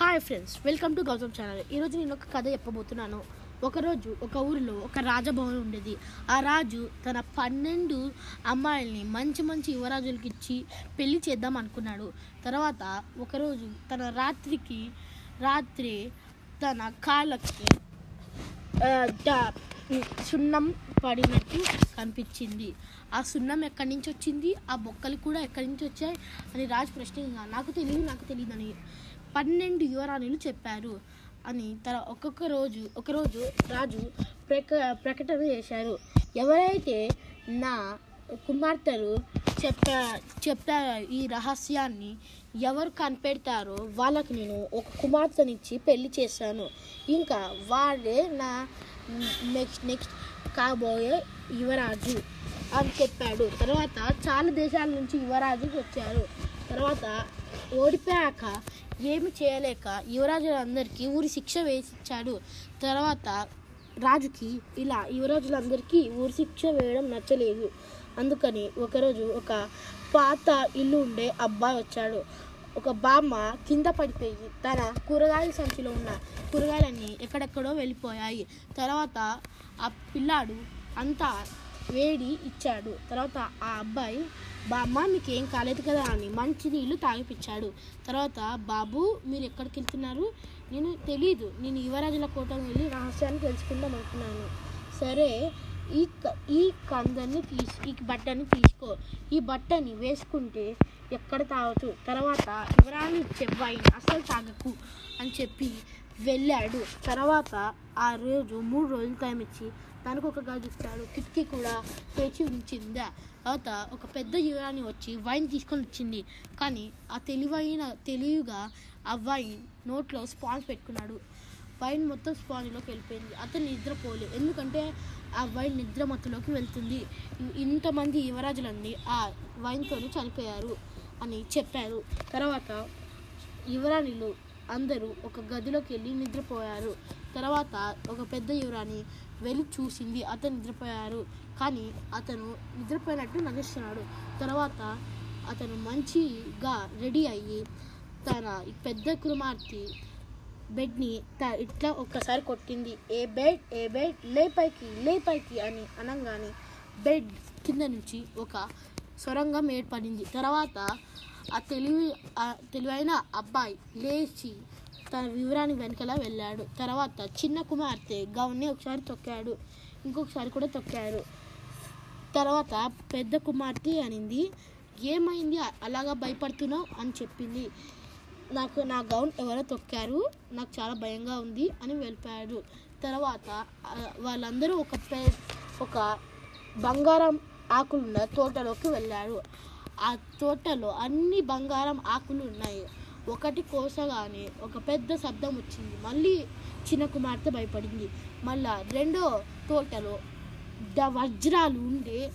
Hi friends welcome to Gautam channel ఈరోజు నేను ఒక కథ చెప్పబోతున్నాను. ఒకరోజు ఒక ఊరిలో ఒక రాజభవనం ఉండేది. ఆ రాజు తన పన్నెండు అమ్మాయిల్ని మంచి మంచి యువరాజులకి ఇచ్చి పెళ్ళి చేద్దాం అనుకున్నాడు. తర్వాత ఒకరోజు తన రాత్రికి రాత్రి తన కాళ్ళకి సున్నం పడినట్టు కనిపించింది. ఆ సున్నం ఎక్కడి నుంచి వచ్చింది? ఆ బొక్కలు కూడా ఎక్కడి నుంచి వచ్చాయి? అని రాజు ప్రశ్నించగా నాకు తెలియదు నాకు తెలియదు అని పన్నెండు యువరాణులు చెప్పారు అని తన ఒక్కొక్క రోజు ఒకరోజు రాజు ప్రక ప్రకటన చేశారు. ఎవరైతే నా కుమార్తెలు చెప్ప చెప్పా ఈ రహస్యాన్ని ఎవరు కనిపెడతారో వాళ్ళకి నేను ఒక కుమార్తెనిచ్చి పెళ్ళి చేశాను. ఇంకా వాళ్ళే నా నెక్స్ట్ నెక్స్ట్ కాబోయే యువరాజు అని చెప్పాడు. తర్వాత చాలా దేశాల నుంచి యువరాజు వచ్చారు. తర్వాత ఓడిపోయాక ఏమి చేయలేక యువరాజులందరికీ ఊరి శిక్ష వేసిచ్చాడు. తర్వాత రాజుకి ఇలా యువరాజులందరికీ ఊరి శిక్ష వేయడం నచ్చలేదు. అందుకని ఒకరోజు ఒక పాత ఇల్లు ఉండే అబ్బాయి వచ్చాడు. ఒక బామ్మ కింద పడిపోయి తన కూరగాయల సంచిలో ఉన్న కూరగాయలన్నీ ఎక్కడెక్కడో వెళ్ళిపోయాయి. తర్వాత ఆ పిల్లాడు అంతా వేడి ఇచ్చాడు. తర్వాత ఆ అబ్బాయి బామ్మ మీకు ఏం కాలేదు కదా అని మంచి నీళ్ళు తాగిపించాడు తర్వాత బాబు మీరు ఎక్కడికి వెళ్తున్నారు నేను తెలీదు. నేను యువరాజుల కోటకు వెళ్ళి రహస్యాన్ని తెలుసుకుందాం అనుకున్నాను. సరే ఈ క- ఈ కందని తీసు ఈ బట్టని తీసుకో. ఈ బట్టని వేసుకుంటే ఎక్కడ తాగచ్చు? తర్వాత యువరాణి చెవ్వాయి అసలు తాగకు అని చెప్పి వెళ్ళాడు. తర్వాత ఆ రోజు మూడు రోజులు టైం ఇచ్చి తనకు ఒక గది ఇచ్చాడు కిటికీ కూడా తెచ్చి ఉంచిందా. తర్వాత ఒక పెద్ద యువరాణి వచ్చి వైన్ తీసుకొని వచ్చింది. కానీ ఆ తెలివైన తెలివిగా ఆ వైన్ నోట్లో స్పాంజ్ పెట్టుకున్నాడు. వైన్ మొత్తం స్పాంజ్లోకి వెళ్ళిపోయింది. అతను నిద్రపోలేదు. ఎందుకంటే ఆ వైన్ నిద్ర మత్తులోకి వెళ్తుంది. ఇంతమంది యువరాజులన్నీ ఆ వైన్తోనే చనిపోయారు అని చెప్పారు. తర్వాత యువరాణిలు అందరూ ఒక గదిలోకి వెళ్ళి నిద్రపోయారు. తర్వాత ఒక పెద్ద యువరాణి వెళ్ళి చూసింది. అతను నిద్రపోయారు. కానీ అతను నిద్రపోయినట్టు నటిస్తున్నాడు. తర్వాత అతను మంచిగా రెడీ అయ్యి తన పెద్ద కుమార్తె బెడ్ని త ఇట్లా ఒక్కసారి కొట్టింది. ఏ బెడ్? ఏ బెడ్? లే పైకి లే పైకి అని అనగానే బెడ్ కింద నుంచి ఒక సొరంగం ఏర్పడింది. తర్వాత ఆ తెలివి ఆ తెలివైన అబ్బాయి లేచి తన వివరాన్ని వెనకలా వెళ్ళాడు. తర్వాత చిన్న కుమార్తె గౌన్ని ఒకసారి తొక్కాడు. ఇంకొకసారి కూడా తొక్కాడు. తర్వాత పెద్ద కుమార్తె అనింది ఏమైంది? అలాగా భయపడుతున్నావు? అని చెప్పింది. నాకు నా గౌన్ ఎవరో తొక్కారు. నాకు చాలా భయంగా ఉంది అని వెళ్ళిపోయాడు. తర్వాత వాళ్ళందరూ ఒక పే ఒక బంగారం ఆకులున్న తోటలోకి వెళ్ళారు. ఆ తోటలో అన్ని బంగారం ఆకులు ఉన్నాయి. ఒకటి కోసగానే ఒక పెద్ద శబ్దం వచ్చింది. మళ్ళీ చిన్న కుమార్తె భయపడింది. మళ్ళా రెండో తోటలో ద వజ్రాలు ఉండే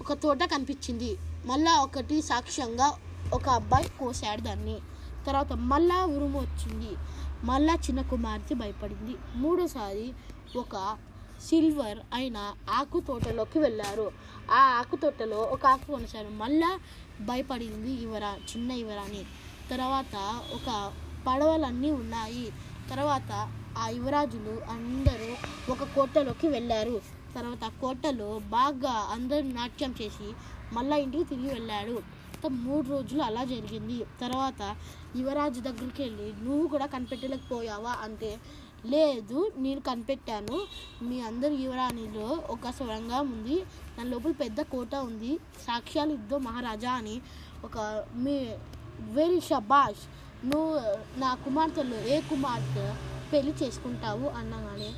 ఒక తోట కనిపించింది. మళ్ళా ఒకటి సాక్ష్యంగా ఒక అబ్బాయి కోసాడు దాన్ని. తర్వాత మళ్ళా ఉరుము వచ్చింది. మళ్ళా చిన్న కుమార్తె భయపడింది. మూడోసారి ఒక సిల్వర్ అయిన ఆకు తోటలోకి వెళ్ళారు. ఆ ఆకు తోటలో ఒక ఆకు కొనసారు. మళ్ళా భయపడింది ఇవరా చిన్న ఇవరాని తర్వాత ఒక పడవలన్నీ ఉన్నాయి. తర్వాత ఆ యువరాజులు అందరూ ఒక కోటలోకి వెళ్ళారు. తర్వాత కోటలో బాగా అందరూ నాట్యం చేసి మళ్ళా ఇంటికి తిరిగి వెళ్ళాడు. మూడు రోజులు అలా జరిగింది. తర్వాత యువరాజు దగ్గరికి వెళ్ళి నువ్వు కూడా కనిపెట్టలేకపోయావా? అంటే లేదు నేను కనిపెట్టాను. మీ అందరి యువరాణిలో ఒక సొరంగం ఉంది. దాని లోపల పెద్ద కోట ఉంది. సాక్ష్యాలు ఇద్దో మహారాజా అని. ఒక మీ వెరీ షబాష్ నువ్వు నా కుమార్తెలో ఏ కుమార్తె పెళ్ళి చేసుకుంటావు అన్నగానే?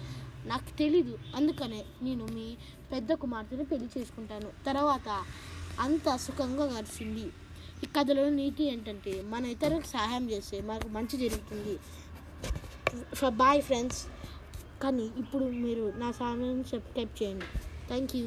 నాకు తెలీదు. అందుకనే నేను మీ పెద్ద కుమార్తెని పెళ్ళి చేసుకుంటాను. తర్వాత అంత సుఖంగా గడిచింది. ఈ కథలో నీతి ఏంటంటే మన ఇతరులకు సహాయం చేస్తే మనకు మంచి జరుగుతుంది. బాయ్ ఫ్రెండ్స్ కానీ ఇప్పుడు మీరు నా ఛానల్ని సబ్స్క్రైబ్ చేయండి. Thank you